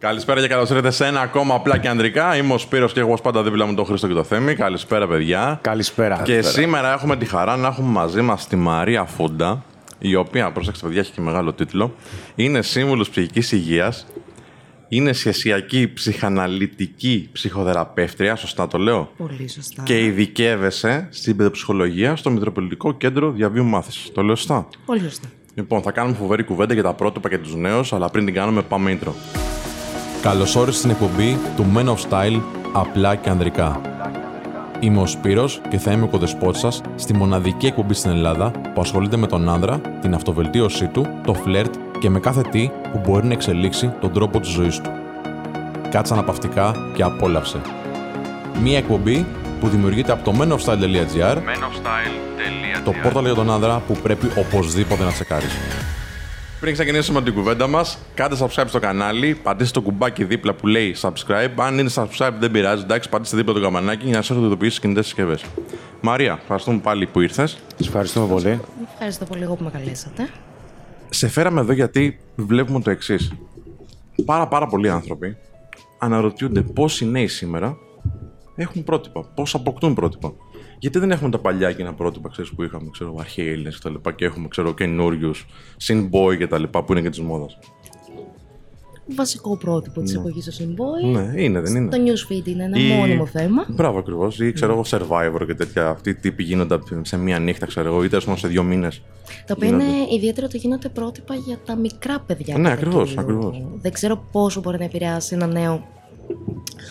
Καλησπέρα και καλώ ήρθατε σε ένα ακόμα απλά και ανδρικά. Είμαι ο Σπύρος και εγώ ως πάντα δίπλα μου τον Χρήστο και το Θέμη. Καλησπέρα, παιδιά. Καλησπέρα. Και σήμερα έχουμε τη χαρά να έχουμε μαζί μας τη Μαρία Φούντα, η οποία, προσέξτε, παιδιά, έχει και μεγάλο τίτλο. Είναι σύμβουλος ψυχικής υγείας. Είναι σχεσιακή ψυχαναλυτική ψυχοθεραπεύτρια, σωστά το λέω. Πολύ σωστά. Και ειδικεύεσαι στην παιδοψυχολογία στο Μητροπολιτικό Κέντρο Διαβίου Μάθησης. Το λέω σωστά; Πολύ σωστά. Λοιπόν, θα κάνουμε φοβερή κουβέντα για τα πρότυπα και τους νέους, αλλά πριν την κάνουμε, πάμε intro. Καλώς όρισες στην εκπομπή του Men of Style απλά και ανδρικά. Είμαι ο Σπύρος και θα είμαι ο κοδεσπότης σας στη μοναδική εκπομπή στην Ελλάδα που ασχολείται με τον άνδρα, την αυτοβελτίωσή του, το φλερτ και με κάθε τι που μπορεί να εξελίξει τον τρόπο της ζωής του. Κάτσε αναπαυτικά και απόλαυσε. Μία εκπομπή που δημιουργείται από το menofstyle.gr το πόρταλ για τον άνδρα που πρέπει οπωσδήποτε να τσεκάρεις. Πριν ξεκινήσουμε την κουβέντα μας, κάντε subscribe στο κανάλι, πατήστε το κουμπάκι δίπλα που λέει subscribe. Αν είναι subscribe δεν πειράζει, εντάξει, πατήστε δίπλα το καμπανάκι για να σας ειδοποιήσει στι κινητές συσκευές. Μαρία, ευχαριστούμε πάλι που ήρθες. Σας ευχαριστούμε πολύ. Ευχαριστώ πολύ εγώ που με καλέσατε. Σε φέραμε εδώ γιατί βλέπουμε το εξής. Πάρα πάρα πολλοί άνθρωποι αναρωτιούνται πόσοι νέοι σήμερα έχουν πρότυπα, πώς αποκτούν πρότυπα. Γιατί δεν έχουμε τα παλιά εκείνα πρότυπα ξέρεις, που είχαμε, ξέρω, αρχαίοι Έλληνες και τα λοιπά και έχουμε ξέρω, καινούριους, boy και τα λοιπά που είναι και της μόδας. Βασικό πρότυπο της Ναι. εποχής του Symbol. Ναι, είναι, δεν είναι. Το newsfeed είναι ένα Ή- μόνιμο θέμα. Μπράβο ακριβώς. Ή ξέρω εγώ, survivor και τέτοια. Αυτοί οι τύποι γίνονται σε μία νύχτα, ξέρω εγώ, ή τέλος πάντων σε δύο μήνες. Το οποίο είναι ιδιαίτερο ότι γίνονται πρότυπα για τα μικρά παιδιά. Ναι, κατά ακριβώς, κύριο ακριβώς. λόγο. Δεν ξέρω πόσο μπορεί να επηρεάσει ένα νέο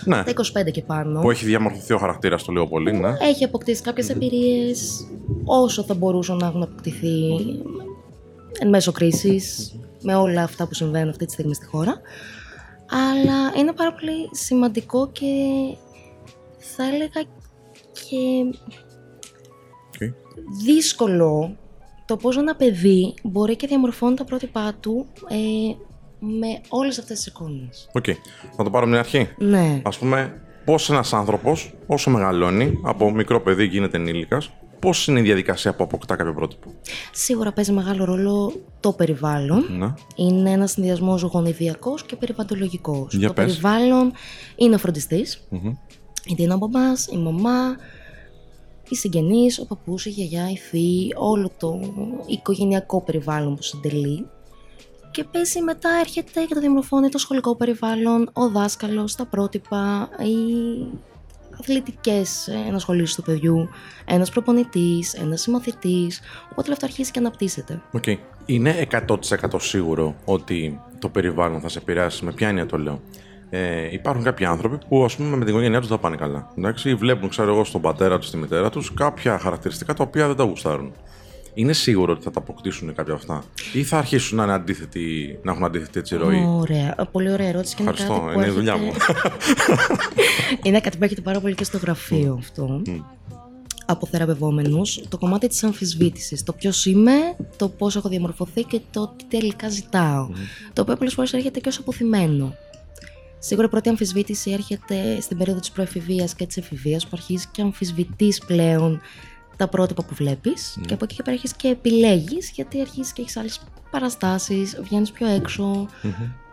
Ναι. τα 25 και πάνω. Που έχει διαμορφωθεί ο χαρακτήρας, το λέω πολύ, ναι. Έχει αποκτήσει κάποιες εμπειρίες όσο θα μπορούσαν να έχουν αποκτηθεί εν μέσω κρίσης, με όλα αυτά που συμβαίνουν αυτή τη στιγμή στη χώρα. Αλλά είναι πάρα πολύ σημαντικό και θα έλεγα και Οκ. δύσκολο το πώς ένα παιδί μπορεί και διαμορφώνει τα πρότυπά του ε, με όλες αυτές τις εικόνες. Οκ. Να το πάρω μια αρχή. Ναι. Ας πούμε, πώς ένας άνθρωπος, όσο μεγαλώνει, από μικρό παιδί γίνεται ενήλικας, πώς είναι η διαδικασία που αποκτά κάποιο πρότυπο; Σίγουρα παίζει μεγάλο ρόλο το περιβάλλον. Ναι. Είναι ένας συνδυασμός γονιδιακός και περιβαλλοντολογικός. Για το πες. περιβάλλον είναι ο φροντιστής, Μμμ. είτε είναι ο μπαμπάς, η μαμά, οι συγγενείς, ο παππούς, η γιαγιά, η θεία, όλο το οικογενειακό περιβάλλον που συντελεί. Και παίζει μετά έρχεται και το διαμορφώνει το σχολικό περιβάλλον, ο δάσκαλος, τα πρότυπα, οι αθλητικές ενασχολήσεις του παιδιού, ένας προπονητής, ένας συμμαθητής, οπότε όλο αυτό αρχίζει και αναπτύσσεται. Οκ. Είναι 100% σίγουρο ότι το περιβάλλον θα σε επηρεάσει. Με ποια έννοια το λέω; Ε, υπάρχουν κάποιοι άνθρωποι που ας πούμε με την οικογένειά τους δεν πάνε καλά. Εντάξει, βλέπουν, ξέρω εγώ, στον πατέρα τους, στη μητέρα τους κάποια χαρακτηριστικά τα οποία δεν τα γουστάρουν. Είναι σίγουρο ότι θα τα αποκτήσουν κάποια από αυτά, ή θα αρχίσουν να, είναι αντίθετοι, να έχουν αντίθετη έτσι ροή; Ωραία. Ε, Πολύ ωραία ερώτηση και είναι Ευχαριστώ, κάτι που είναι η δουλειά έρχεται- μου. είναι κάτι που έρχεται πάρα πολύ και στο γραφείο αυτό. Από θεραπευόμενου, το κομμάτι της αμφισβήτησης. Το ποιος είμαι, το πώς έχω διαμορφωθεί και το τι τελικά ζητάω. Το οποίο πολλές φορές έρχεται και ως αποθυμένο. Σίγουρα η πρώτη αμφισβήτηση έρχεται στην περίοδο της προεφηβείας και της εφηβείας, που αρχίζει και αμφισβητείς πλέον τα πρότυπα που βλέπεις. Και από εκεί και πέρα αρχίζεις και επιλέγεις, γιατί αρχίζεις και έχεις άλλες παραστάσεις, βγαίνεις πιο έξω.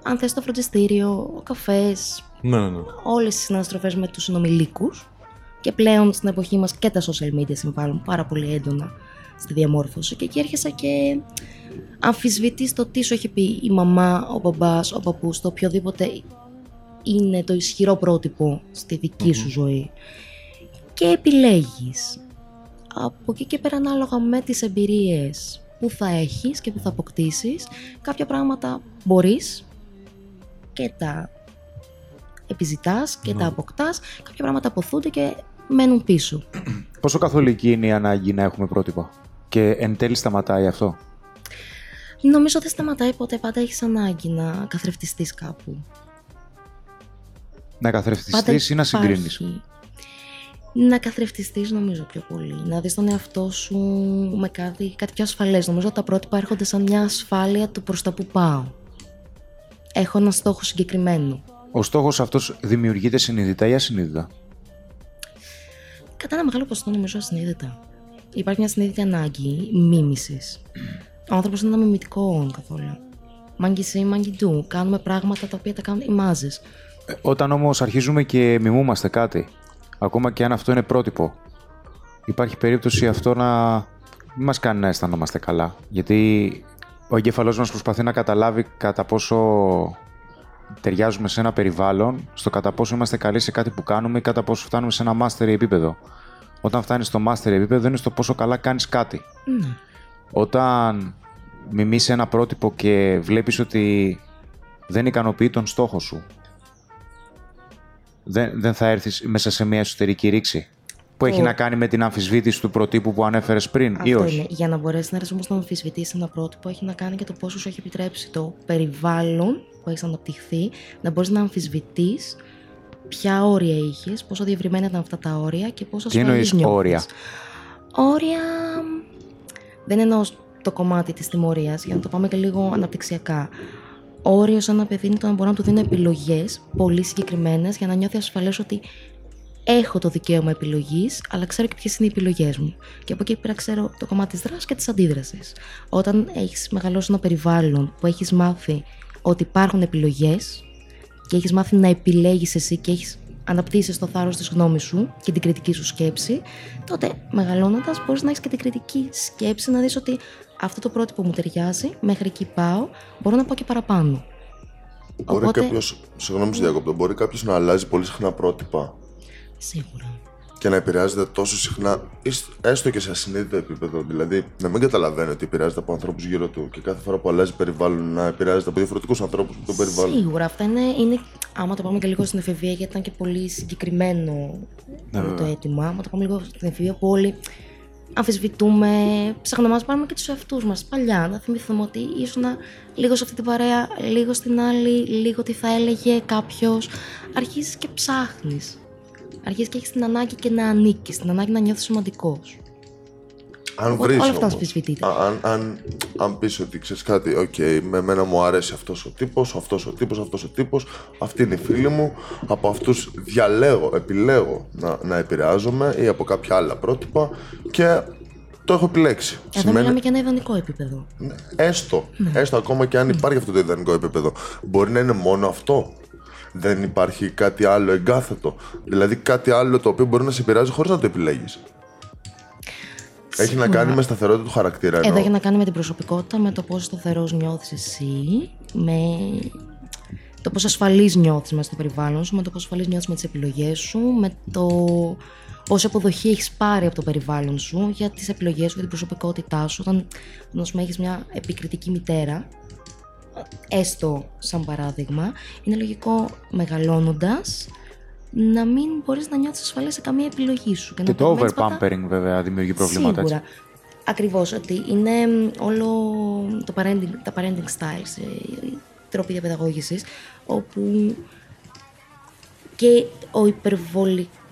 Αν θες το φροντιστήριο, ο καφές, ναι, ναι, ναι. όλες τις συναναστροφές με τους συνομιλίκους και πλέον στην εποχή μας και τα social media συμβάλλουν πάρα πολύ έντονα στη διαμόρφωση και εκεί έρχεσαι και αμφισβητείς το τι σου έχει πει η μαμά, ο μπαμπάς, ο παππούς, το οποιοδήποτε είναι το ισχυρό πρότυπο στη δικη σου ζωή και επιλέγεις από εκεί και πέρα ανάλογα με τις εμπειρίες που θα έχεις και που θα αποκτήσεις κάποια πράγματα μπορείς και τα επιζητάς και τα αποκτάς κάποια πράγματα αποθούνται και μένουν πίσω Πόσο καθολική είναι η ανάγκη να έχουμε πρότυπα. Και εν τέλει σταματάει αυτό; νομίζω δεν σταματάει ποτέ πάντα έχεις ανάγκη να καθρεφτιστείς κάπου Να καθρεφτιστείς ή να συγκρίνεις; υπάρχει. Να καθρεφτιστείς νομίζω πιο πολύ. Να δεις τον εαυτό σου με κάτι, κάτι πιο ασφαλές. Νομίζω ότι τα πρότυπα έρχονται σαν μια ασφάλεια του προς τα που πάω. Έχω ένα στόχο συγκεκριμένο. Ο στόχος αυτός δημιουργείται συνειδητά ή ασυνείδητα; Κατά ένα μεγάλο ποσοστό νομίζω ασυνείδητα. Υπάρχει μια συνείδητη ανάγκη μίμησης. Ο άνθρωπος είναι ένα μιμητικό όν καθόλου. μάγκη σι, μάγκη ντου. Κάνουμε πράγματα τα οποία τα κάνουν οι μάζες. Ε, Όταν όμως αρχίζουμε και μιμούμαστε κάτι, ακόμα και αν αυτό είναι πρότυπο, υπάρχει περίπτωση αυτό να μην μας κάνει να αισθανόμαστε καλά. Γιατί ο εγκέφαλός μας προσπαθεί να καταλάβει κατά πόσο ταιριάζουμε σε ένα περιβάλλον, στο κατά πόσο είμαστε καλοί σε κάτι που κάνουμε ή κατά πόσο φτάνουμε σε ένα mastery επίπεδο. Όταν φτάνεις στο mastery επίπεδο είναι στο πόσο καλά κάνεις κάτι. Ναι. Όταν μιμείς ένα πρότυπο και βλέπεις ότι δεν ικανοποιεί τον στόχο σου, δεν, δεν θα έρθεις μέσα σε μια εσωτερική ρήξη που έχει Το- να κάνει με την αμφισβήτηση του προτύπου που ανέφερες πριν ή Αυτό όχι; είναι. Για να μπορέσει να έρθεις όμως να αμφισβητήσεις ένα πρότυπο, έχει να κάνει και το πόσο σου έχει επιτρέψει το περιβάλλον που έχεις αναπτυχθεί, να μπορείς να αμφισβητείς ποια όρια είχες, πόσο διευρυμένα ήταν αυτά τα όρια και πόσο Τι ασφαλής εννοείς νιώθεις. όρια; Όρια. Δεν εννοώ το κομμάτι της τιμωρίας, για να το πάμε και λίγο αναπτυξιακά. Όριο σε ένα παιδί είναι το να μπορώ να του δίνω επιλογές πολύ συγκεκριμένες για να νιώθει ασφαλές ότι έχω το δικαίωμα επιλογής, αλλά ξέρω και ποιες είναι οι επιλογές μου. Και από εκεί πέρα ξέρω το κομμάτι της δράσης και της αντίδρασης. Όταν έχεις μεγαλώσει ένα περιβάλλον που έχεις μάθει ότι υπάρχουν επιλογές και έχεις μάθει να επιλέγεις εσύ και έχεις αναπτύσσει το θάρρος της γνώμης σου και την κριτική σου σκέψη, τότε μεγαλώνοντας μπορείς να έχεις και την κριτική σκέψη να δεις ότι αυτό το πρότυπο μου ταιριάζει, μέχρι εκεί πάω, μπορώ να πάω και παραπάνω. Μπορεί Οπότε- κάποιο, συγγνώμη που σε διακόπτω, μπορεί κάποιος να αλλάζει πολύ συχνά πρότυπα; Σίγουρα. και να επηρεάζεται τόσο συχνά, ίσ- έστω και σε ασυνείδητο επίπεδο. Δηλαδή, να μην καταλαβαίνει ότι επηρεάζεται από ανθρώπους γύρω του και κάθε φορά που αλλάζει περιβάλλον να επηρεάζεται από διαφορετικούς ανθρώπους με το περιβάλλον. Σίγουρα. Αυτά είναι, είναι, άμα το πάμε και λίγο στην εφηβεία, γιατί ήταν και πολύ συγκεκριμένο το αίτημα. Άμα το πάμε λίγο στην εφηβεία, που όλοι αμφισβητούμε, ψάχνουμε να μας πάρουμε και τους εαυτούς μας παλιά. Να θυμηθούμε ότι ήσουν λίγο σε αυτή την παρέα, λίγο στην άλλη, λίγο τι θα έλεγε κάποιος. Αρχίζεις και ψάχνεις. Αρχίζεις και έχεις την ανάγκη και να ανήκεις, την ανάγκη να νιώθεις σημαντικός. Αν Όλα βρεις. αυτά αμφισβητείται. Αν, αν, αν πεις ότι ξέρεις κάτι, οκ, με μένα μου αρέσει αυτός ο τύπος, αυτός ο τύπος, αυτός ο τύπος, αυτή είναι η φίλη μου. Από αυτούς διαλέγω, επιλέγω να, να επηρεάζομαι ή από κάποια άλλα πρότυπα και το έχω επιλέξει. Εδώ μιλάμε για ένα ιδανικό επίπεδο. Ναι, Έστω, Ναι. έστω ακόμα και αν υπάρχει αυτό το ιδανικό επίπεδο. Μπορεί να είναι μόνο αυτό. Δεν υπάρχει κάτι άλλο εγκάθετο. Δηλαδή κάτι άλλο το οποίο μπορεί να σε επηρεάζει χωρίς να το επιλέγεις. Έχει να Σίγουρα. κάνει με σταθερότητα του χαρακτήρα. Εδώ εννοώ. έχει να κάνει με την προσωπικότητα, με το πόσο σταθερός νιώθεις εσύ, με το πόσο ασφαλής νιώθεις μέσα στο περιβάλλον σου, με το πόσο ασφαλής νιώθεις με τις επιλογές σου, με το πόση αποδοχή έχεις πάρει από το περιβάλλον σου για τις επιλογές σου, για την προσωπικότητά σου. Όταν, ας πούμε, έχεις μια επικριτική μητέρα, έστω σαν παράδειγμα, είναι λογικό μεγαλώνοντας να μην μπορείς να νιώθεις ασφαλής σε καμία επιλογή σου. Και να το περιμένεις πάντα- overpampering βέβαια δημιουργεί προβλήματα έτσι. Σίγουρα. Ακριβώς, ότι είναι μ, όλο το parenting, τα parenting styles, ε, οι τρόποι διαπαιδαγώγησης, όπου και ο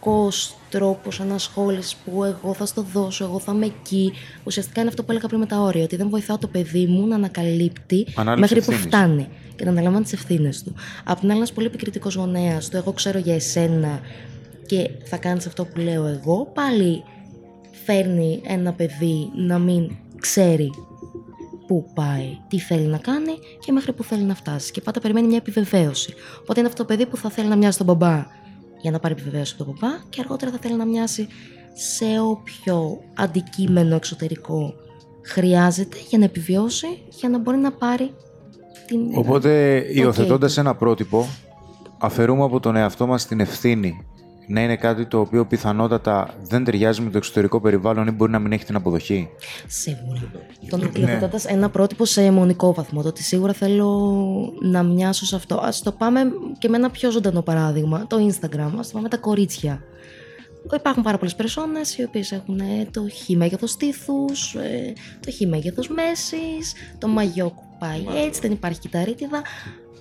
υπερβολικός τρόπος ανασχόλησης που εγώ θα στο δώσω, εγώ θα είμαι εκεί, ουσιαστικά είναι αυτό που έλεγα πριν με τα όρια, ότι δεν βοηθάω το παιδί μου να ανακαλύπτει Ανάληψη μέχρι που ευθύνης. φτάνει και να αναλαμβάνει τις ευθύνες του. Απ' την άλλη, ένας πολύ επικριτικός γονέας, το εγώ ξέρω για εσένα και θα κάνεις αυτό που λέω εγώ, πάλι φέρνει ένα παιδί να μην ξέρει πού πάει, τι θέλει να κάνει και μέχρι πού θέλει να φτάσει. Και πάντα περιμένει μια επιβεβαίωση. Οπότε είναι αυτό το παιδί που θα θέλει να μοιάζει τον μπαμπά για να πάρει επιβεβαίωση από τον μπαμπά και αργότερα θα θέλει να μοιάσει σε όποιο αντικείμενο εξωτερικό χρειάζεται για να επιβιώσει, για να μπορεί να πάρει την. Οπότε, το υιοθετώντας ok. ένα πρότυπο, αφαιρούμε από τον εαυτό μας την ευθύνη να είναι κάτι το οποίο πιθανότατα δεν ταιριάζει με το εξωτερικό περιβάλλον ή μπορεί να μην έχει την αποδοχή. Σίγουρα. Τον υιοθετώντα ένα πρότυπο σε αιμονικό βαθμό. Το ότι σίγουρα θέλω να μοιάσω σε αυτό. Α το πάμε και με ένα πιο ζωντανό παράδειγμα. Το Instagram. Α το πάμε με τα κορίτσια. Υπάρχουν πάρα πολλές περσόνες οι οποίες έχουν ε, το χ μέγεθος στήθους, το χ μέγεθος μέσης, το μαγιό που πάει έτσι, δεν υπάρχει κυταρίτιδα.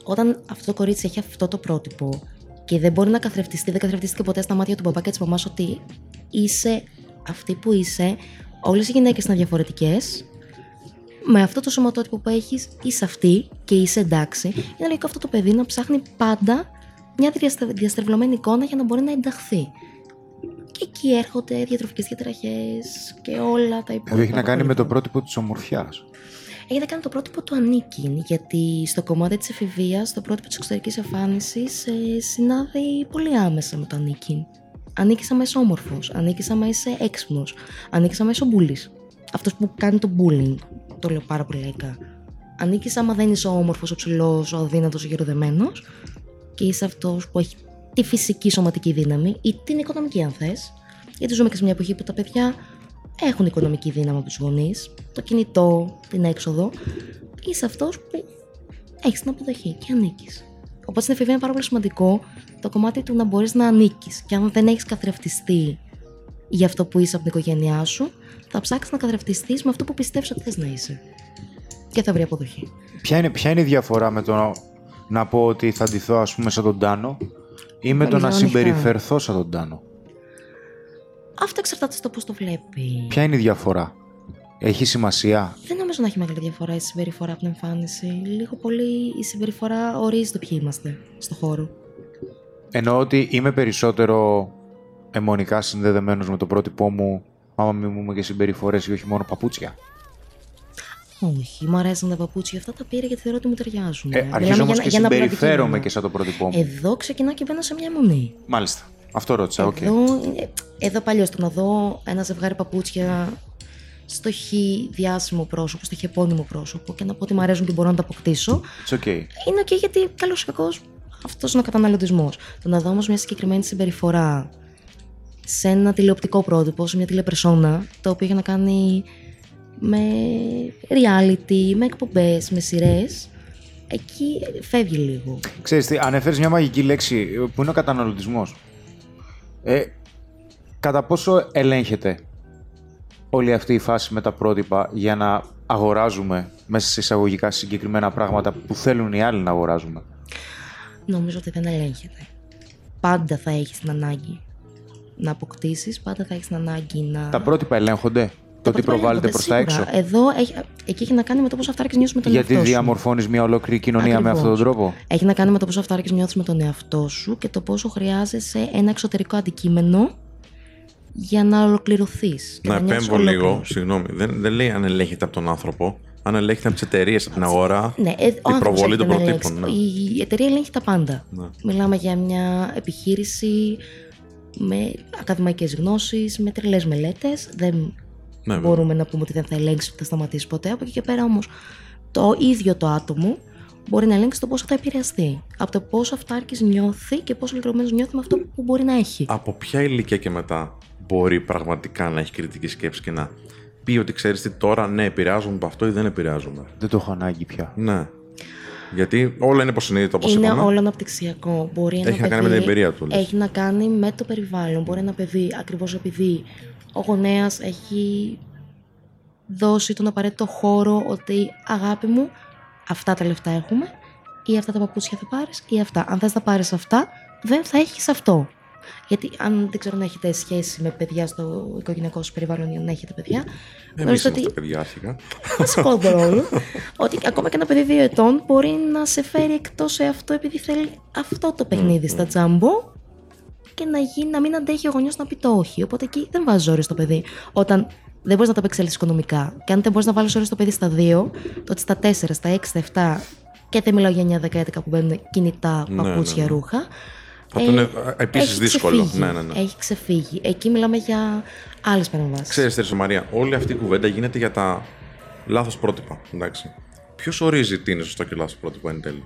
Όταν αυτό το κορίτσι έχει αυτό το πρότυπο και δεν μπορεί να καθρεφτιστεί, δεν καθρεφτίστηκε ποτέ στα μάτια του μπαμπά και της μαμάς ότι είσαι αυτή που είσαι, όλες οι γυναίκες είναι διαφορετικές. Με αυτό το σωματότυπο που έχεις, είσαι αυτή και είσαι εντάξει. Είναι λογικό αυτό το παιδί να ψάχνει πάντα μια διαστε- διαστρεβλωμένη εικόνα για να μπορεί να ενταχθεί. Και εκεί έρχονται διατροφικές διαταραχές και όλα τα υπόλοιπα. Δηλαδή έχει να κάνει με το υπόλοιπα. πρότυπο της ομορφιάς. Έχει να κάνει το πρότυπο του ανήκει. Γιατί στο κομμάτι της εφηβείας, το πρότυπο της εξωτερικής εμφάνισης ε, συνάδει πολύ άμεσα με το ανήκει. Ανήκει άμα είσαι όμορφος, ανήκει άμα είσαι έξυπνος, ανήκει άμα είσαι ο μπουλής. Αυτός που κάνει το bullying. Το λέω πάρα πολύ λαϊκά. Ανήκει άμα δεν είσαι ο όμορφος, ο ψηλός, ο αδύνατος, ο γεροδεμένος και είσαι αυτός που έχει τη φυσική σωματική δύναμη ή την οικονομική, αν θες. Γιατί ζούμε και σε μια εποχή που τα παιδιά έχουν οικονομική δύναμη από τους γονείς, το κινητό, την έξοδο. Είσαι αυτός που έχεις την αποδοχή και ανήκεις. Οπότε στην εφηβεία είναι πάρα πολύ σημαντικό το κομμάτι του να μπορείς να ανήκεις. Και αν δεν έχεις καθρεφτιστεί για αυτό που είσαι από την οικογένειά σου, θα ψάξεις να καθρεφτιστείς με αυτό που πιστεύεις ότι θες να είσαι. Και θα βρει αποδοχή. Ποια είναι, ποια είναι η διαφορά με το να πω ότι θα ντυθώ ας πούμε σαν τον Τάνο ή με το να Νομίζω ανοιχτά. συμπεριφερθώ σαν τον Τάνο; Αυτό εξαρτάται στο πώς το βλέπει. Ποια είναι η διαφορά; Έχει σημασία; Δεν νομίζω να έχει μεγάλη διαφορά η συμπεριφορά από την εμφάνιση. Λίγο πολύ η συμπεριφορά ορίζει το ποιοι είμαστε στο χώρο. Εννοώ ότι είμαι περισσότερο αιμονικά συνδεδεμένος με το πρότυπό μου άμα μη μου είμαι και συμπεριφορές ή όχι μόνο παπούτσια. Όχι, μου αρέσουν τα παπούτσια αυτά τα πήρα γιατί θεωρώ ότι μου ταιριάζουν. Ε, Μιλάμε αρχίζω για όμως ένα- και για ένα συμπεριφέρομαι αντικείμενο. και σαν το πρότυπό μου. Εδώ ξεκινάω και μπαίνω σε μια μονή. Μάλιστα. Αυτό ρώτησα. οκ. Εδώ, ε, εδώ παλιό το να δω ένα ζευγάρι παπούτσια στο χ διάσημο πρόσωπο, στο χ επώνυμο πρόσωπο και να πω ότι μου αρέσουν και μπορώ να τα αποκτήσω. It's okay. Είναι ok γιατί καλός ή κακός αυτός είναι ο καταναλωτισμός. Το να δω όμως μια συγκεκριμένη συμπεριφορά σε ένα τηλεοπτικό πρότυπο, σε μια τηλεπερσόνα, το οποίο έχει να κάνει με reality, με εκπομπές, με σειρές, εκεί φεύγει λίγο. Ξέρεις τι, ανέφερες μια μαγική λέξη ε, που είναι ο καταναλωτισμός. Ε, κατά πόσο ελέγχεται όλη αυτή η φάση με τα πρότυπα για να αγοράζουμε μέσα σε εισαγωγικά συγκεκριμένα πράγματα που θέλουν οι άλλοι να αγοράζουμε; Νομίζω ότι δεν ελέγχεται. Πάντα θα έχεις την ανάγκη να αποκτήσεις, πάντα θα έχεις την ανάγκη να. Τα πρότυπα ελέγχονται; Το Τα τι πρότυπα προβάλλεται ελέγχονται, προς τα σίγουρα. έξω. Εδώ έχει, εκεί έχει να κάνει με το πόσο αυτάρκη νιώθεις με τον Γιατί εαυτό σου. διαμορφώνεις μια ολόκληρη κοινωνία με αυτόν τον Ακριβώς. τρόπο; Έχει να κάνει με το πόσο αυτάρκη νιώθεις με τον εαυτό σου και το πόσο χρειάζεσαι ένα εξωτερικό αντικείμενο για να ολοκληρωθείς. Να επέμβω λίγο, συγγνώμη. Δεν, δεν λέει αν ελέγχεται από τον άνθρωπο, αν ελέγχεται από τις εταιρείες, από την αγορά. Ναι, ε, ο η άνθρωπος προβολή έχει των τον προτύπων. ελέγξει. Ναι. Η εταιρεία ελέγχει τα πάντα. Ναι. Μιλάμε για μια επιχείρηση με ακαδημαϊκές γνώσεις, με τρελές μελέτες. Δεν Ναι, βέβαια. μπορούμε να πούμε ότι δεν θα ελέγξει, ότι θα σταματήσει ποτέ. Από εκεί και πέρα όμως το ίδιο το άτομο μπορεί να ελέγξει το πόσο θα επηρεαστεί. Από το πόσο αυτάρκης νιώθει και πόσο ολοκληρωμένος νιώθει με αυτό που μπορεί να έχει. Από ποια ηλικία και μετά μπορεί πραγματικά να έχει κριτική σκέψη και να πει ότι ξέρεις τι τώρα, ναι, επηρεάζομαι από αυτό ή δεν επηρεάζομαι; Δεν το έχω ανάγκη πια. Ναι. Γιατί όλα είναι υποσυνείδητο όπως είναι είπαμε. όλο αναπτυξιακό. Μπορεί ένα Έχει να κάνει παιδί- με την εμπειρία του, λες. Έχει να κάνει με το περιβάλλον. Μπορεί ένα παιδί, ακριβώς επειδή ο γονέας έχει δώσει τον απαραίτητο χώρο ότι αγάπη μου, αυτά τα λεφτά έχουμε, ή αυτά τα παπούτσια θα πάρεις, ή αυτά. Αν θες να πάρεις αυτά, δεν θα έχεις αυτό. Γιατί αν δεν ξέρω να έχετε σχέση με παιδιά στο οικογενειακό σας περιβάλλον ή αν έχετε παιδιά, Εμείς γνωρίζετε είμαστε ότι παιδιά αρχικά. βασικό το ρόλο. ότι ακόμα και ένα παιδί δύο ετών μπορεί να σε φέρει εκτός αυτό επειδή θέλει αυτό το παιχνίδι στα τζάμπο και να, γίνει, να μην αντέχει ο γονιός να πει το όχι. Οπότε εκεί δεν βάζεις ζόρι στο παιδί. Όταν δεν μπορείς να τα απεξέλθεις οικονομικά και αν δεν μπορείς να βάλεις ζόρι στο παιδί στα δύο, τότε στα τέσσερα, στα έξι, στα 7 και δεν μιλάω για 9-10 που μπαίνουν κινητά, Ναι, παπούτσια, ναι, ναι. ρούχα. Θα του είναι επίσης έχει δύσκολο. ξεφύγει. Ναι, ναι, ναι. Έχει ξεφύγει. Εκεί μιλάμε για άλλες παρεμβάσεις. Ξέρεις, Τέρσο Μαρία, όλη αυτή η κουβέντα γίνεται για τα λάθος πρότυπα. Εντάξει. Ποιος ορίζει τι είναι σωστό και λάθος πρότυπο εν τέλει;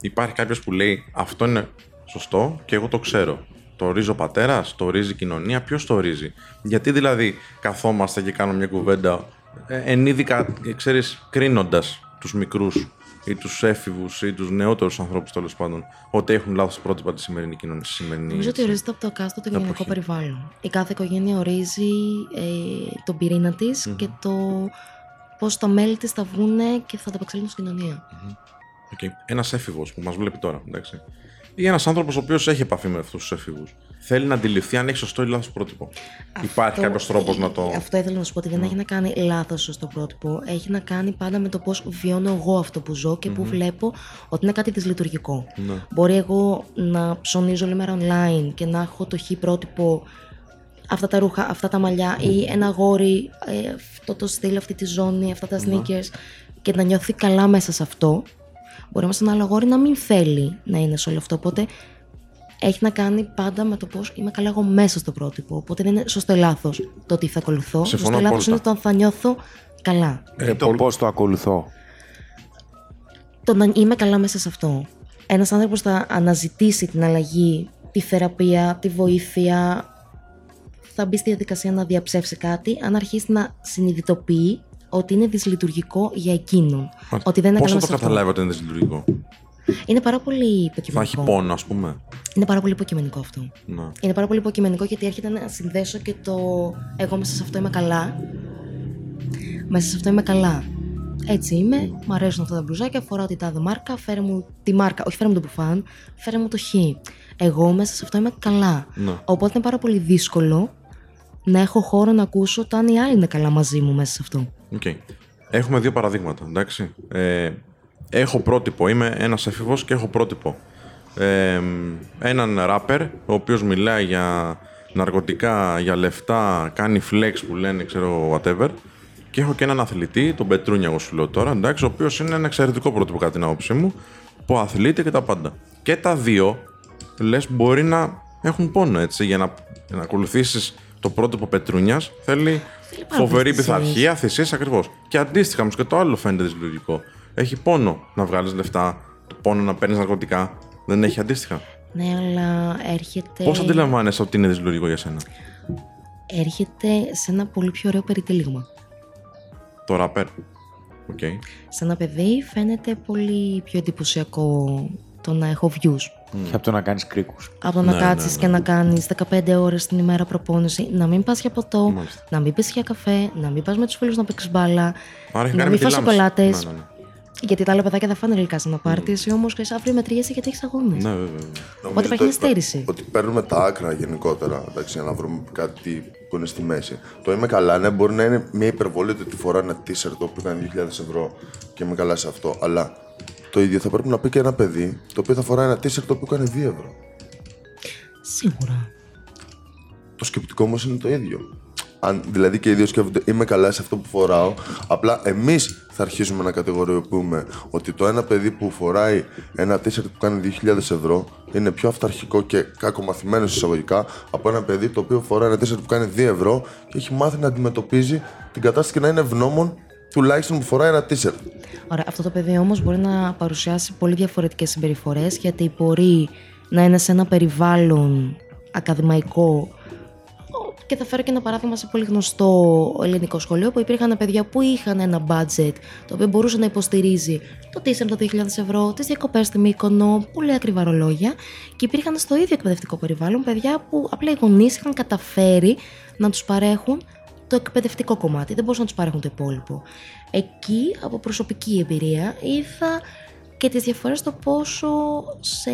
Υπάρχει κάποιος που λέει αυτό είναι σωστό και εγώ το ξέρω. Το ορίζει ο πατέρας, το ορίζει η κοινωνία, ποιος το ορίζει; Γιατί δηλαδή καθόμαστε και κάνουμε μια κουβέντα ε, ενίδικα, ξέρεις, κρίνοντας τους μικρούς ή τους έφηβους ή τους νεότερους ανθρώπους τέλος πάντων ότι έχουν λάθος πρότυπα τη σημερινή κοινωνία. Στη σημερινή, Νομίζω ότι έτσι. ορίζεται από το εκάστοτε οικογενειακό εποχή. περιβάλλον. Η κάθε οικογένεια ορίζει ε, τον πυρήνα της και το πώς τα μέλη της θα βγουν και θα τα απεξέλθουν στην κοινωνία. Okay. Ένας έφηβος που μας βλέπει τώρα, εντάξει. Ή ένας άνθρωπος ο οποίος έχει επαφή με αυτούς τους έφηβους. Θέλει να αντιληφθεί αν έχει σωστό ή λάθος πρότυπο. Υπάρχει κάποιος τρόπος να το. Αυτό ήθελα να σου πω ότι δεν έχει να κάνει λάθος σωστό πρότυπο. Έχει να κάνει πάντα με το πώς βιώνω εγώ αυτό που ζω και που βλέπω ότι είναι κάτι δυσλειτουργικό. Ναι. Μπορεί εγώ να ψωνίζω όλη μέρα online και να έχω το χ πρότυπο αυτά τα ρούχα, αυτά τα μαλλιά ή ένα γόρι, ε, αυτό το στυλ, αυτή τη ζώνη, αυτά τα sneakers και να νιώθει καλά μέσα σε αυτό, μπορεί να ένα άλλο αγόρι να μην θέλει να είναι σε όλο αυτό. Οπότε έχει να κάνει πάντα με το πώς είμαι καλά εγώ μέσα στο πρότυπο. Οπότε δεν είναι σωστό ή λάθος το τι θα ακολουθώ. Συμφωνώ Σωστό ή λάθος απόλυτα. είναι το αν θα νιώθω καλά. Ε, το πώς το ακολουθώ. Το να είμαι καλά μέσα σε αυτό. Ένας άνθρωπος θα αναζητήσει την αλλαγή, τη θεραπεία, τη βοήθεια. Θα μπει στη διαδικασία να διαψεύσει κάτι, αν αρχίσει να συνειδητοποιεί ότι είναι δυσλειτουργικό για εκείνον. Ότι δεν είναι Πώς καλά θα το μέσα σε αυτό. καταλάβει ότι είναι δυσλειτουργικό; Είναι πάρα πολύ Θα έχει υποκειμενικό. πόνο, ας πούμε. Είναι πάρα πολύ υποκειμενικό αυτό. Να. Είναι πάρα πολύ υποκειμενικό γιατί έρχεται να συνδέσω και το εγώ μέσα σε αυτό είμαι καλά. Μέσα σε αυτό είμαι καλά. Έτσι είμαι, μου αρέσουν αυτά τα μπλουζάκια, φοράω τη τάδε μάρκα, φέρε μου τη μάρκα, όχι φέρε μου το μπουφάν, φέρε μου το χ. Εγώ μέσα σε αυτό είμαι καλά. Ναι. Οπότε είναι πάρα πολύ δύσκολο να έχω χώρο να ακούσω το αν οι άλλοι είναι καλά μαζί μου μέσα σε αυτό. Οκ. Έχουμε δύο παραδείγματα, εντάξει. Ε, έχω πρότυπο, είμαι ένας έφηβος και έχω πρότυπο. Ε, έναν ράπερ, ο οποίος μιλάει για ναρκωτικά, για λεφτά, κάνει flex που λένε, ξέρω, whatever. Και έχω και έναν αθλητή, τον Πετρούνια, εγώ σου λέω τώρα, εντάξει, ο οποίος είναι ένα εξαιρετικό πρότυπο κατά την άποψή μου, που αθλείται και τα πάντα. Και τα δύο, λες, μπορεί να έχουν πόνο, έτσι, για να, για να ακολουθήσεις το πρότυπο Πετρούνιας, θέλει πάρα φοβερή πολλές θυσίες. πειθαρχία, θυσίες ακριβώς. Και αντίστοιχα όμως και το άλλο φαίνεται δυσλειτουργικό. Έχει πόνο να βγάλεις λεφτά, το πόνο να παίρνεις ναρκωτικά. Δεν έχει αντίστοιχα. Ναι, αλλά έρχεται. Πώς αντιλαμβάνεσαι ότι είναι δυσλειτουργικό για σένα, Έρχεται σε ένα πολύ πιο ωραίο περιτύλιγμα. το ραπέρ. Οκ. Σε ένα παιδί φαίνεται πολύ πιο εντυπωσιακό το να έχω views. Και από το να κάνεις κρίκους. Από το να Ναι, κάτσεις ναι, και να κάνεις 15 ώρες την ημέρα προπόνηση, να μην πας για ποτό, Μάλιστα. να μην πεις για καφέ, να μην πας με τους φίλους να παίξεις μπάλα, Άρα έχει να κάνει μην με τη φας λάμψη. σοκολάτες. Ναι, ναι, ναι. Γιατί τα άλλα παιδάκια θα φάνε γλυκά σε ένα πάρτι, εσύ όμως ξέρεις αύριο μετριέσαι γιατί έχεις αγώνες. Ναι, βέβαια. βέβαια. Νομίζω υπάρχει το- μια στέρηση. Ότι παίρνουμε τα άκρα γενικότερα, εντάξει, για να βρούμε κάτι που είναι στη μέση. Το είμαι καλά, ναι, μπορεί να είναι μια υπερβολή το ότι φορά ένα t-shirt το οποίο κάνει 2.000 ευρώ και είμαι καλά σε αυτό. Αλλά το ίδιο θα πρέπει να πει και ένα παιδί το οποίο θα φοράει ένα t-shirt το οποίο κάνει 2 ευρώ. Σίγουρα. Το σκεπτικό μας είναι το ίδιο. Αν, δηλαδή και οι δύο σκέφτονται, είμαι καλά σε αυτό που φοράω. Απλά εμείς θα αρχίσουμε να κατηγοριοποιούμε ότι το ένα παιδί που φοράει ένα t-shirt που κάνει 2.000 ευρώ είναι πιο αυταρχικό και κακομαθημένο εισαγωγικά από ένα παιδί το οποίο φοράει ένα t-shirt που κάνει 2 ευρώ και έχει μάθει να αντιμετωπίζει την κατάσταση και να είναι ευγνώμων τουλάχιστον που φοράει ένα t-shirt. Ωραία, αυτό το παιδί όμως μπορεί να παρουσιάσει πολύ διαφορετικές συμπεριφορές γιατί μπορεί να είναι σε ένα περιβάλλον ακαδημαϊκό και θα φέρω και ένα παράδειγμα σε πολύ γνωστό ελληνικό σχολείο που υπήρχαν παιδιά που είχαν ένα budget το οποίο μπορούσε να υποστηρίζει το t-shirt των 2.000 ευρώ, τις διακοπές στη Μύκονο, πολύ ακριβά ρολόγια και υπήρχαν στο ίδιο εκπαιδευτικό περιβάλλον παιδιά που απλά οι γονείς είχαν καταφέρει να τους παρέχουν το εκπαιδευτικό κομμάτι, δεν μπορούσαν να τους παρέχουν το υπόλοιπο. Εκεί, από προσωπική εμπειρία, είδα και τις διαφορές στο πόσο σε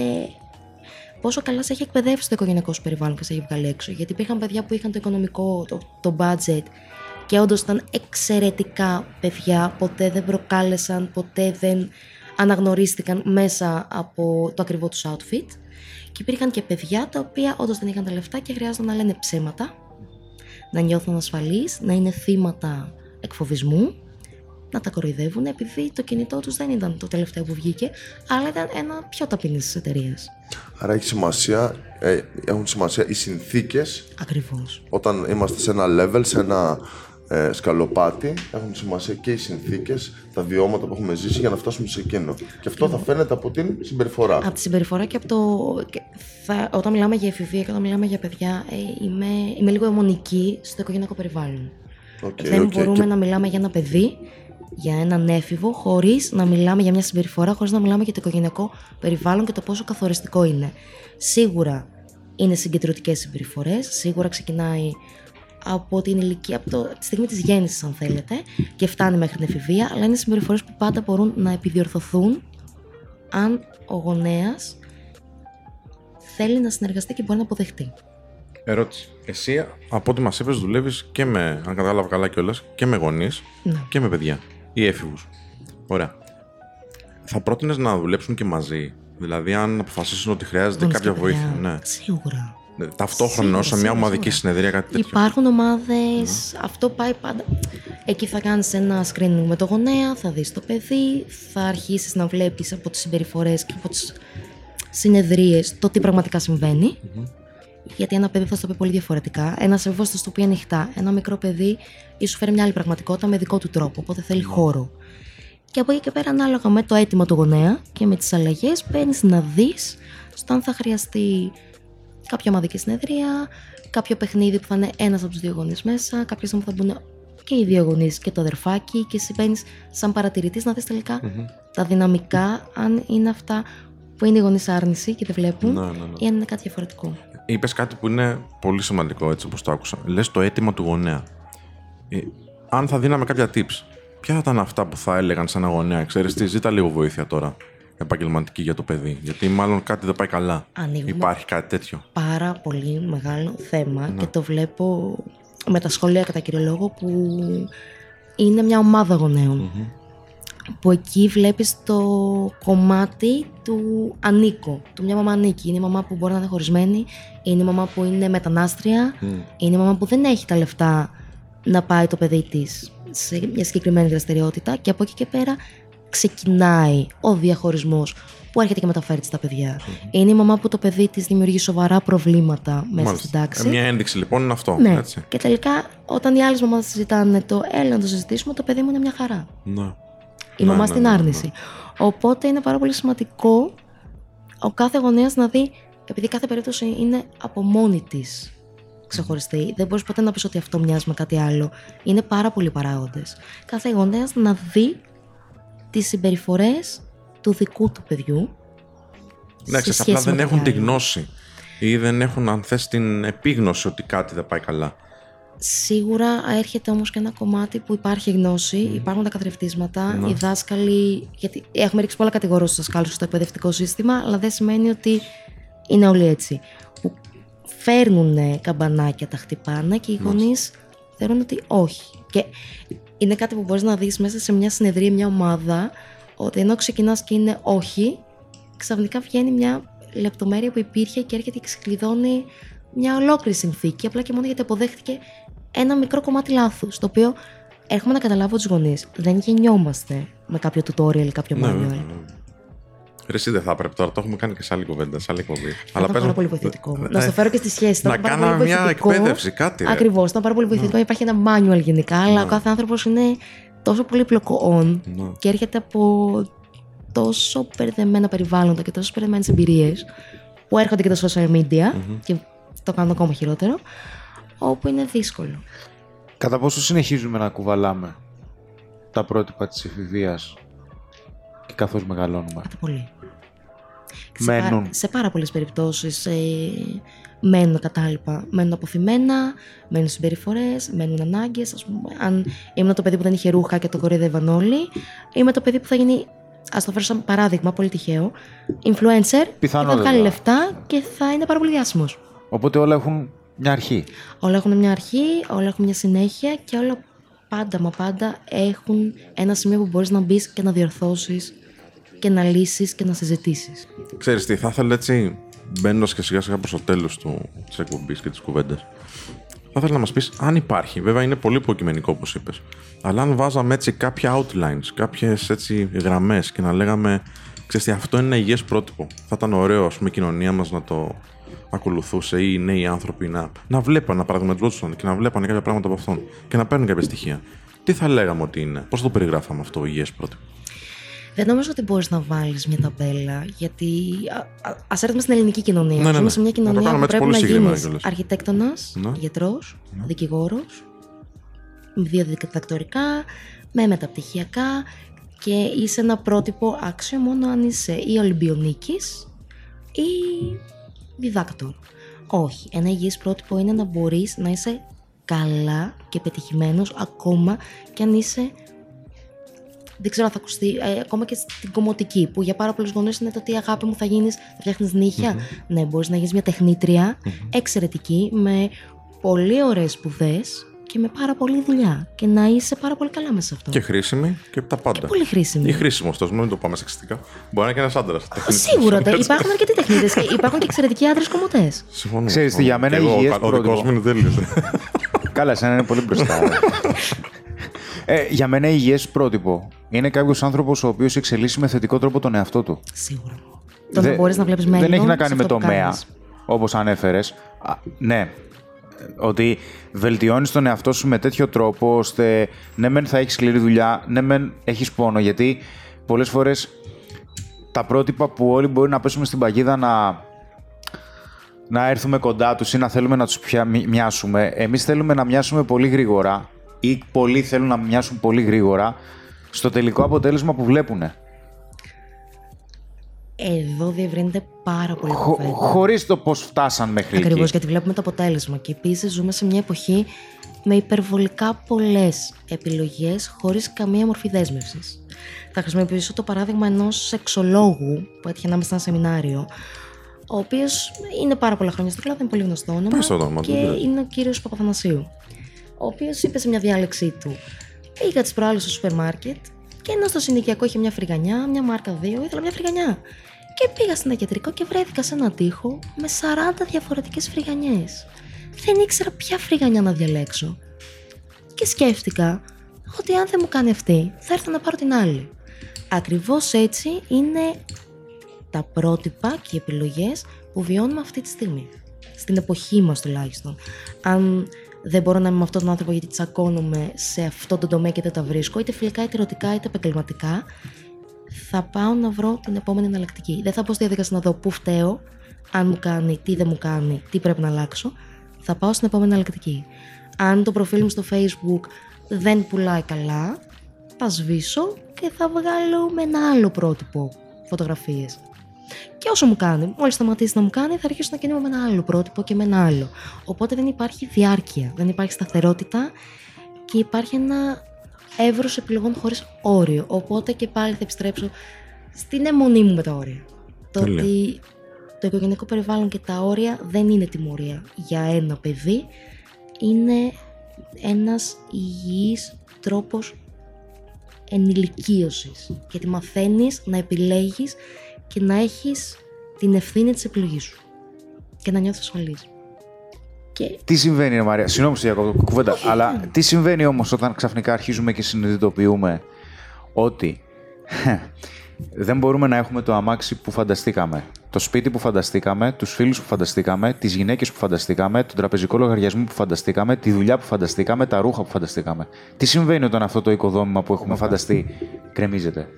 πόσο καλά σε έχει εκπαιδεύσει το οικογενειακό σου περιβάλλον και σε έχει βγάλει έξω. Γιατί υπήρχαν παιδιά που είχαν το οικονομικό, το, το budget και όντως ήταν εξαιρετικά παιδιά, ποτέ δεν προκάλεσαν, ποτέ δεν αναγνωρίστηκαν μέσα από το ακριβό τους outfit. Και υπήρχαν και παιδιά τα οποία όντως δεν είχαν τα λεφτά και χρειάζονταν να λένε ψέματα, να νιώθουν ασφαλείς, να είναι θύματα εκφοβισμού, να τα κοροϊδεύουν επειδή το κινητό τους δεν ήταν το τελευταίο που βγήκε, αλλά ήταν ένα πιο ταπεινής εταιρείας. Άρα έχει σημασία, ε, έχουν σημασία οι συνθήκες Ακριβώς. όταν είμαστε σε ένα level, σε ένα ε, σκαλοπάτι, έχουν σημασία και οι συνθήκες, τα βιώματα που έχουμε ζήσει για να φτάσουμε σε εκείνο. Και αυτό θα φαίνεται από την συμπεριφορά. Από τη συμπεριφορά και από το. και Θα, όταν μιλάμε για εφηβεία και όταν μιλάμε για παιδιά, ε, είμαι, είμαι λίγο αιμονική στο οικογενειακό περιβάλλον. Οκ, δεν οκ. μπορούμε Και να μιλάμε για ένα παιδί, για έναν έφηβο, χωρίς να μιλάμε για μια συμπεριφορά, χωρίς να μιλάμε για το οικογενειακό περιβάλλον και το πόσο καθοριστικό είναι. Σίγουρα είναι συγκεντρωτικές συμπεριφορές, σίγουρα ξεκινάει από την ηλικία, από το, τη στιγμή της γέννησης αν θέλετε και φτάνει μέχρι την εφηβεία, αλλά είναι συμπεριφορές που πάντα μπορούν να επιδιορθωθούν αν ο γονέας θέλει να συνεργαστεί και μπορεί να αποδεχτεί. Ερώτηση. Εσύ, από ό,τι μας είπες, δουλεύεις και με, αν κατάλαβα καλά κιόλας, και με γονείς Ναι. και με παιδιά ή έφηβους. Ωραία. Θα πρότεινες να δουλέψουν και μαζί; Δηλαδή, αν αποφασίσουν ότι χρειάζεται Γονείς κάποια και βοήθεια. παιδιά. Ναι. Σίγουρα. Ταυτόχρονα, Σίγουρα, σε μια σίγουρα, ομαδική σίγουρα. συνεδρία, κάτι τέτοιο. Υπάρχουν ομάδες, αυτό πάει πάντα. Εκεί θα κάνεις ένα screening με το γονέα, θα δεις το παιδί, θα αρχίσεις να βλέπεις από τις συμπεριφορές και από τις συνεδρίες το τι πραγματικά συμβαίνει. Γιατί ένα παιδί θα σου το πει πολύ διαφορετικά. Ένας σεβό θα σου το πει ανοιχτά. Ένα μικρό παιδί ίσως φέρει μια άλλη πραγματικότητα με δικό του τρόπο. Οπότε θέλει χώρο. Και από εκεί και πέρα, ανάλογα με το αίτημα του γονέα και με τις αλλαγές, παίρνει να δεις στο αν θα χρειαστεί κάποια ομαδική συνεδρία, κάποιο παιχνίδι που θα είναι ένας από τους δύο γονείς μέσα, κάποια στιγμή που θα μπουν και οι δύο γονείς και το αδερφάκι, και εσύ μπαίνεις σαν παρατηρητής να δεις τελικά τα δυναμικά, αν είναι αυτά που είναι οι γονείς άρνηση και δεν βλέπουν, Ναι, ναι, ναι. ή αν είναι κάτι διαφορετικό. Είπες κάτι που είναι πολύ σημαντικό έτσι όπως το άκουσα. Λες το αίτημα του γονέα. Ε, αν θα δίναμε κάποια tips, ποια θα ήταν αυτά που θα έλεγαν σε ένα γονέα, ξέρεις τι, ζήτα λίγο βοήθεια τώρα. Επαγγελματική για το παιδί. Γιατί μάλλον κάτι δεν πάει καλά. Ανοίγουμε. Υπάρχει κάτι τέτοιο. πάρα πολύ μεγάλο θέμα Ναι. και το βλέπω με τα σχολεία κατά κύριο λόγο που είναι μια ομάδα γονέων. Που εκεί βλέπεις το κομμάτι του ανήκω, του μια μαμά ανήκει. Είναι η μαμά που μπορεί να είναι χωρισμένη, είναι η μαμά που είναι μετανάστρια, είναι η μαμά που δεν έχει τα λεφτά να πάει το παιδί της σε μια συγκεκριμένη δραστηριότητα και από εκεί και πέρα ξεκινάει ο διαχωρισμός που έρχεται και μεταφέρει στα παιδιά. Είναι η μαμά που το παιδί της δημιουργεί σοβαρά προβλήματα μέσα Μάλιστα. στην τάξη. Ε, Μια ένδειξη λοιπόν είναι αυτό. Ναι. Έτσι. Και τελικά, όταν οι άλλες μαμάδες συζητάνε το έλα να το συζητήσουμε, το παιδί μου είναι μια χαρά. Ναι. Η Ναι, μαμά ναι, στην ναι, ναι. άρνηση. Οπότε είναι πάρα πολύ σημαντικό ο κάθε γονέας να δει, επειδή κάθε περίπτωση είναι από μόνη της ξεχωριστή, δεν μπορείς ποτέ να πεις ότι αυτό μοιάζει με κάτι άλλο. Είναι πάρα πολλοί παράγοντες. Κάθε γονέας να δει τις συμπεριφορές του δικού του παιδιού. Ναι, σε ξέρεις, απλά σχέση με δεν το έχουν τη διάλογο. γνώση ή δεν έχουν, αν θες, την επίγνωση ότι κάτι δεν πάει καλά. Σίγουρα έρχεται όμως και ένα κομμάτι που υπάρχει γνώση, υπάρχουν τα καθρεφτίσματα, Ναι. οι δάσκαλοι, γιατί έχουμε ρίξει πολλά κατηγορίες στους δασκάλους στο εκπαιδευτικό σύστημα, αλλά δεν σημαίνει ότι είναι όλοι έτσι. Που φέρνουν καμπανάκια, τα χτυπάνε και οι γονείς θεωρούν ότι όχι. Και είναι κάτι που μπορείς να δεις μέσα σε μια συνεδρία, μια ομάδα, ότι ενώ ξεκινάς και είναι όχι, ξαφνικά βγαίνει μια λεπτομέρεια που υπήρχε και έρχεται και ξεκλειδώνει μια ολόκληρη συνθήκη, απλά και μόνο γιατί αποδέχτηκε ένα μικρό κομμάτι λάθους. Το οποίο έχουμε να καταλάβω τους γονείς. Δεν γεννιόμαστε με κάποιο tutorial ή κάποιο Ναι, manual. βέβαια, βέβαια. Ρε, εσύ δεν θα έπρεπε τώρα, το έχουμε κάνει και σε άλλη κουβέντα, σε άλλη εκπομπή. Θα ήταν πες πάρα μου- πολύ βοηθητικό. Ναι. Να στο φέρω και στη σχέση. Να κάναμε μια εκπαίδευση, κάτι. ρε. Ακριβώς, ήταν πάρα πολύ βοηθητικό. Υπάρχει ένα manual γενικά, αλλά ο κάθε άνθρωπος είναι τόσο πολύ πλοκοόν Ναι. και έρχεται από τόσο μπερδεμένα περιβάλλοντα και τόσο μπερδεμένες εμπειρίες που έρχονται και τα social media και το κάνουν ακόμα χειρότερο, όπου είναι δύσκολο. Κατά πόσο συνεχίζουμε να κουβαλάμε τα πρότυπα της εφηβείας και καθώς μεγαλώνουμε; Πάρα πολύ. Σε, πά- Μένουν. σε πάρα πολλές περιπτώσεις ε, μένουν κατάλοιπα. Μένουν αποθυμένα, μένουν συμπεριφορές, μένουν ανάγκες. Ας πούμε, αν ήμουν το παιδί που δεν είχε ρούχα και το κοροϊδεύαν όλοι, είμαι το παιδί που θα γίνει, ας το φέρω σαν παράδειγμα, πολύ τυχαίο, influencer και Πιθανότατα. θα βγάλει λεφτά και θα είναι πάρα πολύ διάσημος. Οπότε όλα έχουν μια αρχή. Όλα έχουν μια αρχή, όλα έχουν μια συνέχεια και όλα πάντα μα πάντα έχουν ένα σημείο που μπορείς να μπεις και να διορθώσεις και να λύσεις και να συζητήσεις. Ξέρεις τι, θα ήθελα έτσι, μπαίνοντας και σιγά σιγά προς το τέλος της εκπομπής και της κουβέντας, θα ήθελα να μας πεις αν υπάρχει. Βέβαια είναι πολύ υποκειμενικό όπως είπες. Αλλά αν βάζαμε έτσι κάποια outlines, κάποιες έτσι γραμμές και να λέγαμε, ξέρεις τι, αυτό είναι ένα υγιές πρότυπο. Θα ήταν ωραίο, ας πούμε, η κοινωνία μας να το ακολουθούσε ή οι νέοι άνθρωποι να, να βλέπαν, να παραδειγματιζόντουσαν και να βλέπανε κάποια πράγματα από αυτόν και να παίρνουν κάποια στοιχεία. Τι θα λέγαμε ότι είναι, πώς το περιγράφαμε αυτό υγιές πρότυπο; Δεν νομίζω ότι μπορείς να βάλεις μια ταμπέλα, γιατί α, α, ας έρθουμε στην ελληνική κοινωνία. Ναι, ναι, Ζούμε ναι. σε μια Να το κοινωνία κάνουμε που έτσι πρέπει πολύ να συγκεκριμένα γίνεις κιόλας. αρχιτέκτονας, Ναι. γιατρός, δικηγόρος, με δύο διδακτορικά, με μεταπτυχιακά και είσαι ένα πρότυπο άξιο μόνο αν είσαι ή Ολυμπιονίκης ή διδάκτορ. Όχι. Ένα υγιές πρότυπο είναι να μπορείς να είσαι καλά και πετυχημένος ακόμα και αν είσαι δεν ξέρω αν θα ακουστεί, ε, ακόμα και στην κομμωτική, που για πάρα πολλούς γονείς είναι το τι αγάπη μου θα γίνεις, θα φτιάχνεις νύχια. Ναι, μπορείς να γίνεις μια τεχνήτρια εξαιρετική, με πολύ ωραίες σπουδές και με πάρα πολλή δουλειά. Και να είσαι πάρα πολύ καλά μέσα σε αυτό. Και χρήσιμη και τα πάντα. πολύ χρήσιμη. Ή χρήσιμο αυτό, μην το πάμε σεξιστικά. Μπορεί να είναι και ένας άντρας. Σίγουρα τε- υπάρχουν αρκετοί τεχνίτε και υπάρχουν και εξαιρετικοί άντρες κομμωτές. Συμφωνώ. Ξέρεις τι, για μένα Και εγώ, υγιές ο- Ο δικός πρότυπο. μου είναι τέλειος. Καλά, σαν να είναι πολύ μπροστά. Ε, για μένα υγιές πρότυπο είναι κάποιος άνθρωπος ο οποίος εξελίσσει με θετικό τρόπο τον εαυτό του. Σίγουρα. Το να μπορείς να βλέπεις μέλλον. Δεν έχει να κάνει σε με αυτό το που ΜΕΑ, κάνεις. όπως ανέφερες. Ναι. Ότι βελτιώνεις τον εαυτό σου με τέτοιο τρόπο ώστε ναι, μεν θα έχεις σκληρή δουλειά, ναι, μεν έχεις πόνο. Γιατί πολλές φορές τα πρότυπα που όλοι μπορεί να πέσουμε στην παγίδα να, να έρθουμε κοντά τους ή να θέλουμε να τους πια, μοι- μοιάσουμε. Εμείς θέλουμε να μοιάσουμε πολύ γρήγορα ή πολλοί θέλουν να μοιάσουν πολύ γρήγορα στο τελικό αποτέλεσμα που βλέπουν. Εδώ διευρύνεται πάρα πολύ η Χω, κουβέντα. χωρίς το πώς φτάσαν μέχρι Ακριβώς εκεί. γιατί βλέπουμε το αποτέλεσμα. Και επίσης ζούμε σε μια εποχή με υπερβολικά πολλές επιλογές χωρίς καμία μορφή δέσμευσης. Θα χρησιμοποιήσω το παράδειγμα ενός σεξολόγου που έτυχε να είμαι σε ένα σεμινάριο, ο οποίος είναι πάρα πολλά χρόνια στο κλάδο, είναι πολύ γνωστό όνομα. Πες το όνομα του, και δεν πειράζει. είναι ο κύριος Παπαθανασίου. Ο οποίος είπε σε μια διάλεξή του: Πήγα τις προάλλες στο σούπερ μάρκετ και ενώ στο συνοικιακό είχε μια φρυγανιά, μια μάρκα 2, ήθελα μια φρυγανιά. Και πήγα στην ακεντρικό και βρέθηκα σε έναν τοίχο με 40 διαφορετικές φρυγανιές. Δεν ήξερα ποια φρυγανιά να διαλέξω. Και σκέφτηκα ότι αν δεν μου κάνει αυτή, θα έρθω να πάρω την άλλη. Ακριβώς έτσι είναι τα πρότυπα και οι επιλογές που βιώνουμε αυτή τη στιγμή. Στην εποχή μας τουλάχιστον. Αν δεν μπορώ να είμαι με αυτόν τον άνθρωπο γιατί τσακώνομαι σε αυτό το τομέα και δεν τα βρίσκω, είτε φιλικά, είτε ερωτικά, είτε επαγγελματικά, θα πάω να βρω την επόμενη εναλλακτική. Δεν θα πω στη διαδικασία να δω πού φταίω, αν μου κάνει, τι δεν μου κάνει, τι πρέπει να αλλάξω. Θα πάω στην επόμενη εναλλακτική. Αν το προφίλ μου στο facebook δεν πουλάει καλά, θα σβήσω και θα βγάλω με ένα άλλο πρότυπο φωτογραφίες. Και όσο μου κάνει, μόλις σταματήσει να μου κάνει, θα αρχίσω να κινούμαι με ένα άλλο πρότυπο και με ένα άλλο. Οπότε δεν υπάρχει διάρκεια, δεν υπάρχει σταθερότητα και υπάρχει ένα εύρος επιλογών χωρίς όριο. Οπότε και πάλι θα επιστρέψω στην αιμονή μου με τα όρια. Το Τέλεια. ότι το οικογενειακό περιβάλλον και τα όρια δεν είναι τιμωρία για ένα παιδί. Είναι ένας υγιής τρόπος ενηλικίωσης. Γιατί μαθαίνεις να επιλέγεις και να έχεις την ευθύνη της επιλογής σου. Και να νιώθεις ασφαλής. Και Τι συμβαίνει, ρε Μαρία, συγγνώμη που σε διακόπτω κουβέντα, αλλά τι συμβαίνει όμως όταν ξαφνικά αρχίζουμε και συνειδητοποιούμε ότι δεν μπορούμε να έχουμε το αμάξι που φανταστήκαμε, το σπίτι που φανταστήκαμε, τους φίλους που φανταστήκαμε, τις γυναίκες που φανταστήκαμε, τον τραπεζικό λογαριασμό που φανταστήκαμε, τη δουλειά που φανταστήκαμε, τα ρούχα που φανταστήκαμε. Τι συμβαίνει όταν αυτό το οικοδόμημα που έχουμε φανταστεί κρεμίζεται;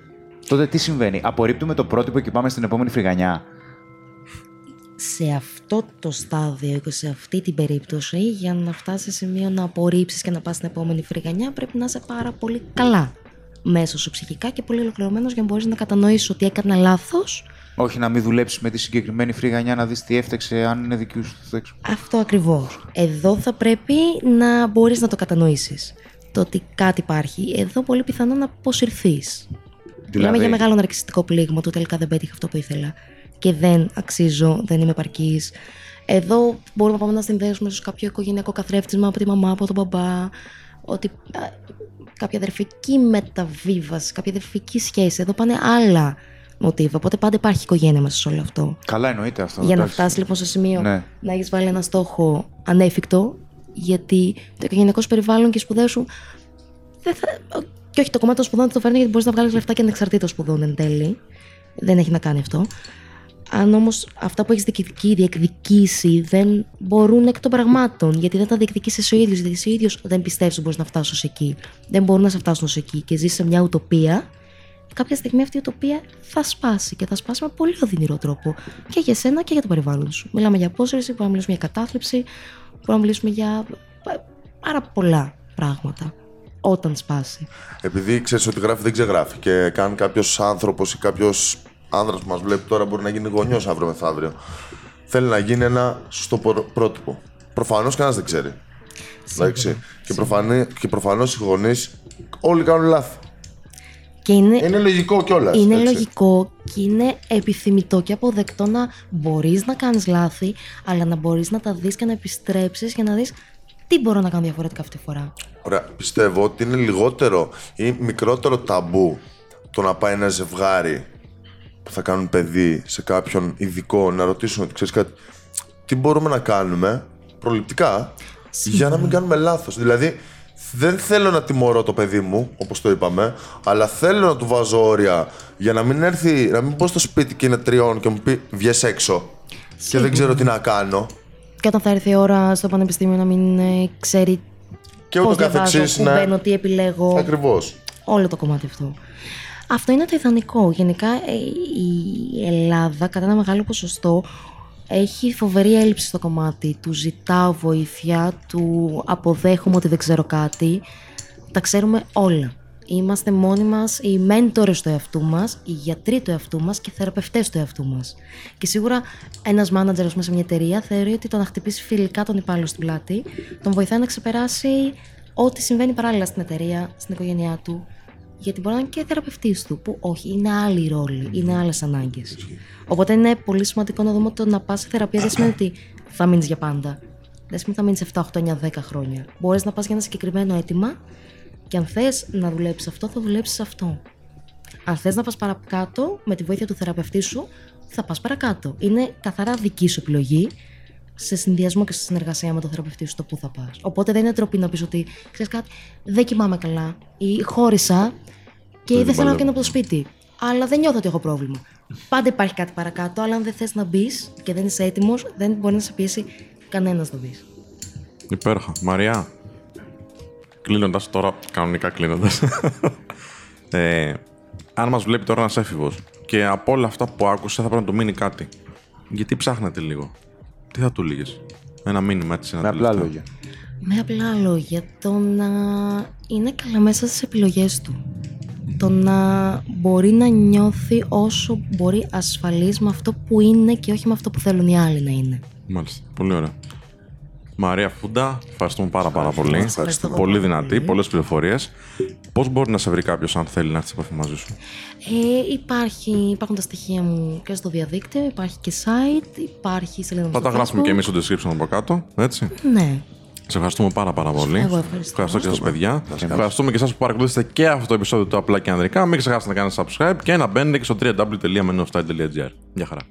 Τότε τι συμβαίνει, απορρίπτουμε το πρότυπο και πάμε στην επόμενη φρυγανιά. σε αυτό το στάδιο και σε αυτή την περίπτωση, για να φτάσει σε σημείο να απορρίψεις και να πας στην επόμενη φρυγανιά, πρέπει να είσαι πάρα πολύ καλά μέσα σου ψυχικά και πολύ ολοκληρωμένος για να μπορείς να κατανοήσεις ότι έκανα λάθος. Όχι να μην δουλέψεις με τη συγκεκριμένη φρυγανιά να δεις τι έφταξε, αν είναι δική σου. θα έξω. Αυτό ακριβώς. Εδώ θα πρέπει να μπορείς να το κατανοήσεις. Το ότι κάτι υπάρχει. Εδώ πολύ πιθανό να αποσυρθείς. Μιλάμε Δηλαδή; για μεγάλο ναρκιστικό πλήγμα του τελικά δεν πέτυχα αυτό που ήθελα. Και δεν αξίζω, δεν είμαι επαρκής. Εδώ μπορούμε να πάμε να συνδέσουμε ίσως κάποιο οικογενειακό καθρέφτισμα από τη μαμά, από τον μπαμπά. Ότι α, κάποια αδερφική μεταβίβαση, κάποια αδερφική σχέση. Εδώ πάνε άλλα μοτίβα. Οπότε πάντα υπάρχει οικογένεια μέσα σε όλο αυτό. Καλά, εννοείται αυτό. Για να εντάξει. φτάσεις λοιπόν στο σημείο Ναι. να έχεις βάλει ένα στόχο ανέφικτο, γιατί το οικογενειακό σου περιβάλλον και οι σπουδέ σου. Δεν θα... Και όχι, το κομμάτι των σπουδών δεν το φέρνει γιατί μπορείς να βγάλεις λεφτά και ανεξαρτήτως σπουδών εν τέλει. Δεν έχει να κάνει αυτό. Αν όμως αυτά που έχεις διεκδικήσει, διεκδικήσει δεν μπορούν εκ των πραγμάτων, γιατί δεν τα διεκδικήσεις εσύ ο ίδιος, γιατί εσύ ο ίδιος δεν πιστεύεις ότι μπορείς να φτάσεις ω εκεί. Δεν μπορούν να σε φτάσουν ω εκεί και ζεις σε μια ουτοπία, κάποια στιγμή αυτή η ουτοπία θα σπάσει και θα σπάσει με πολύ οδυνηρό τρόπο και για σένα και για το περιβάλλον σου. Μιλάμε για απόσυρση, μπορούμε να μιλήσουμε για κατάθλιψη, μπορούμε να μιλήσουμε για πα- πάρα πολλά πράγματα όταν σπάσει. Επειδή ξέρεις ότι γράφει δεν ξεγράφει και καν κάποιος άνθρωπος ή κάποιος άνδρας που μας βλέπει τώρα μπορεί να γίνει γονιός αύριο μεθαύριο. Θέλει να γίνει ένα σωστό προ- πρότυπο. Προφανώς κανένας δεν ξέρει. Εντάξει. Και, προφανή, και προφανώς οι γονείς όλοι κάνουν λάθη. Και είναι, Είναι λογικό κιόλας. είναι λογικό και είναι επιθυμητό και αποδεκτό να μπορείς να κάνεις λάθη, αλλά να μπορείς να τα δεις και να επιστρέψεις για να δεις τι μπορώ να κάνω διαφορετικά αυτή τη φορά; Ωραία. Πιστεύω ότι είναι λιγότερο ή μικρότερο ταμπού το να πάει ένα ζευγάρι που θα κάνουν παιδί σε κάποιον ειδικό να ρωτήσουν ότι ξέρεις κάτι. Τι μπορούμε να κάνουμε προληπτικά για να μην κάνουμε λάθος. Δηλαδή, δεν θέλω να τιμωρώ το παιδί μου, όπως το είπαμε, αλλά θέλω να του βάζω όρια για να μην έρθει, να μην πω στο σπίτι και είναι τριών και μου πει βγες έξω και δεν ξέρω τι να κάνω. Και όταν θα έρθει η ώρα στο πανεπιστήμιο να μην ε, ξέρει Και πώς ούτω διαβάζω, καθεξής, πού ναι. μπαίνω, τι επιλέγω. Ακριβώς. Όλο το κομμάτι αυτό. Αυτό είναι το ιδανικό. Γενικά ε, η Ελλάδα κατά ένα μεγάλο ποσοστό έχει φοβερή έλλειψη στο κομμάτι του ζητάω βοήθεια, του αποδέχομαι ότι δεν ξέρω κάτι. Τα ξέρουμε όλα. Είμαστε μόνοι μας οι μέντορες του εαυτού μας, οι γιατροί του εαυτού μας και οι θεραπευτές του εαυτού μας. Και σίγουρα ένας μάνατζερ ας πούμε, σε μια εταιρεία θεωρεί ότι το να χτυπήσει φιλικά τον υπάλληλο στην πλάτη τον βοηθάει να ξεπεράσει ό,τι συμβαίνει παράλληλα στην εταιρεία, στην οικογένειά του, γιατί μπορεί να είναι και θεραπευτής του, που όχι, είναι άλλη ρόλη, είναι άλλες ανάγκες. Οπότε είναι πολύ σημαντικό να δούμε ότι το να πας σε θεραπεία δεν σημαίνει ότι θα μείνεις για πάντα. Δεν σημαίνει ότι θα μείνεις 7, 8, 9, 10 χρόνια. Μπορείς να πας για ένα συγκεκριμένο αίτημα και αν θες να δουλέψεις αυτό, θα δουλέψεις αυτό. Αν θες να πας παρακάτω, με τη βοήθεια του θεραπευτή σου, θα πας παρακάτω. Είναι καθαρά δική σου επιλογή σε συνδυασμό και σε συνεργασία με τον θεραπευτή σου το πού θα πας. Οπότε δεν είναι τροπή να πεις ότι ξέρεις κάτι, δεν κοιμάμαι καλά ή χώρισα και δεν θέλω να βγαίνω από το σπίτι. Αλλά δεν νιώθω ότι έχω πρόβλημα. Πάντα υπάρχει κάτι παρακάτω, αλλά αν δεν θες να μπεις και δεν είσαι έτοιμος, δεν μπορεί να σε πιέσει κανένας να μπεις. Υπέροχα. Μαριά, κλείνοντας τώρα, κανονικά κλείνοντας. ε, αν μας βλέπει τώρα ένας έφηβος και από όλα αυτά που άκουσε θα πρέπει να του μείνει κάτι. Γιατί ψάχνετε λίγο. Τι θα του λύγε. Ένα μήνυμα έτσι. ένα Με απλά τελευταίο. λόγια. Με απλά λόγια, το να είναι καλά μέσα στις επιλογές του. Το να μπορεί να νιώθει όσο μπορεί ασφαλής με αυτό που είναι και όχι με αυτό που θέλουν οι άλλοι να είναι. Μάλιστα. Πολύ ωραία. Μαρία Φούντα, ευχαριστούμε πάρα, πάρα πολύ. Ευχαριστώ Πολύ πάρα δυνατή, πολύ. πολλές πληροφορίες. Πώς μπορεί να σε βρει κάποιος αν θέλει να έρθει σε επαφή μαζί σου; Ε, υπάρχει, υπάρχουν τα στοιχεία μου και στο διαδίκτυο, υπάρχει και site, υπάρχει σελίδα μου Θα στο τα γράφουμε Facebook. και εμείς στο description από κάτω. Έτσι. Ναι. Σε ευχαριστούμε πάρα πάρα πολύ. Εγώ ευχαριστώ. και εσά, παιδιά. Ευχαριστούμε και εσάς που παρακολουθήσατε και αυτό το επεισόδιο του Απλά και Ανδρικά. Μην ξεχάσετε να κάνετε subscribe και να μπαίνετε και στο www.menofstyle.gr. Γεια χαρά.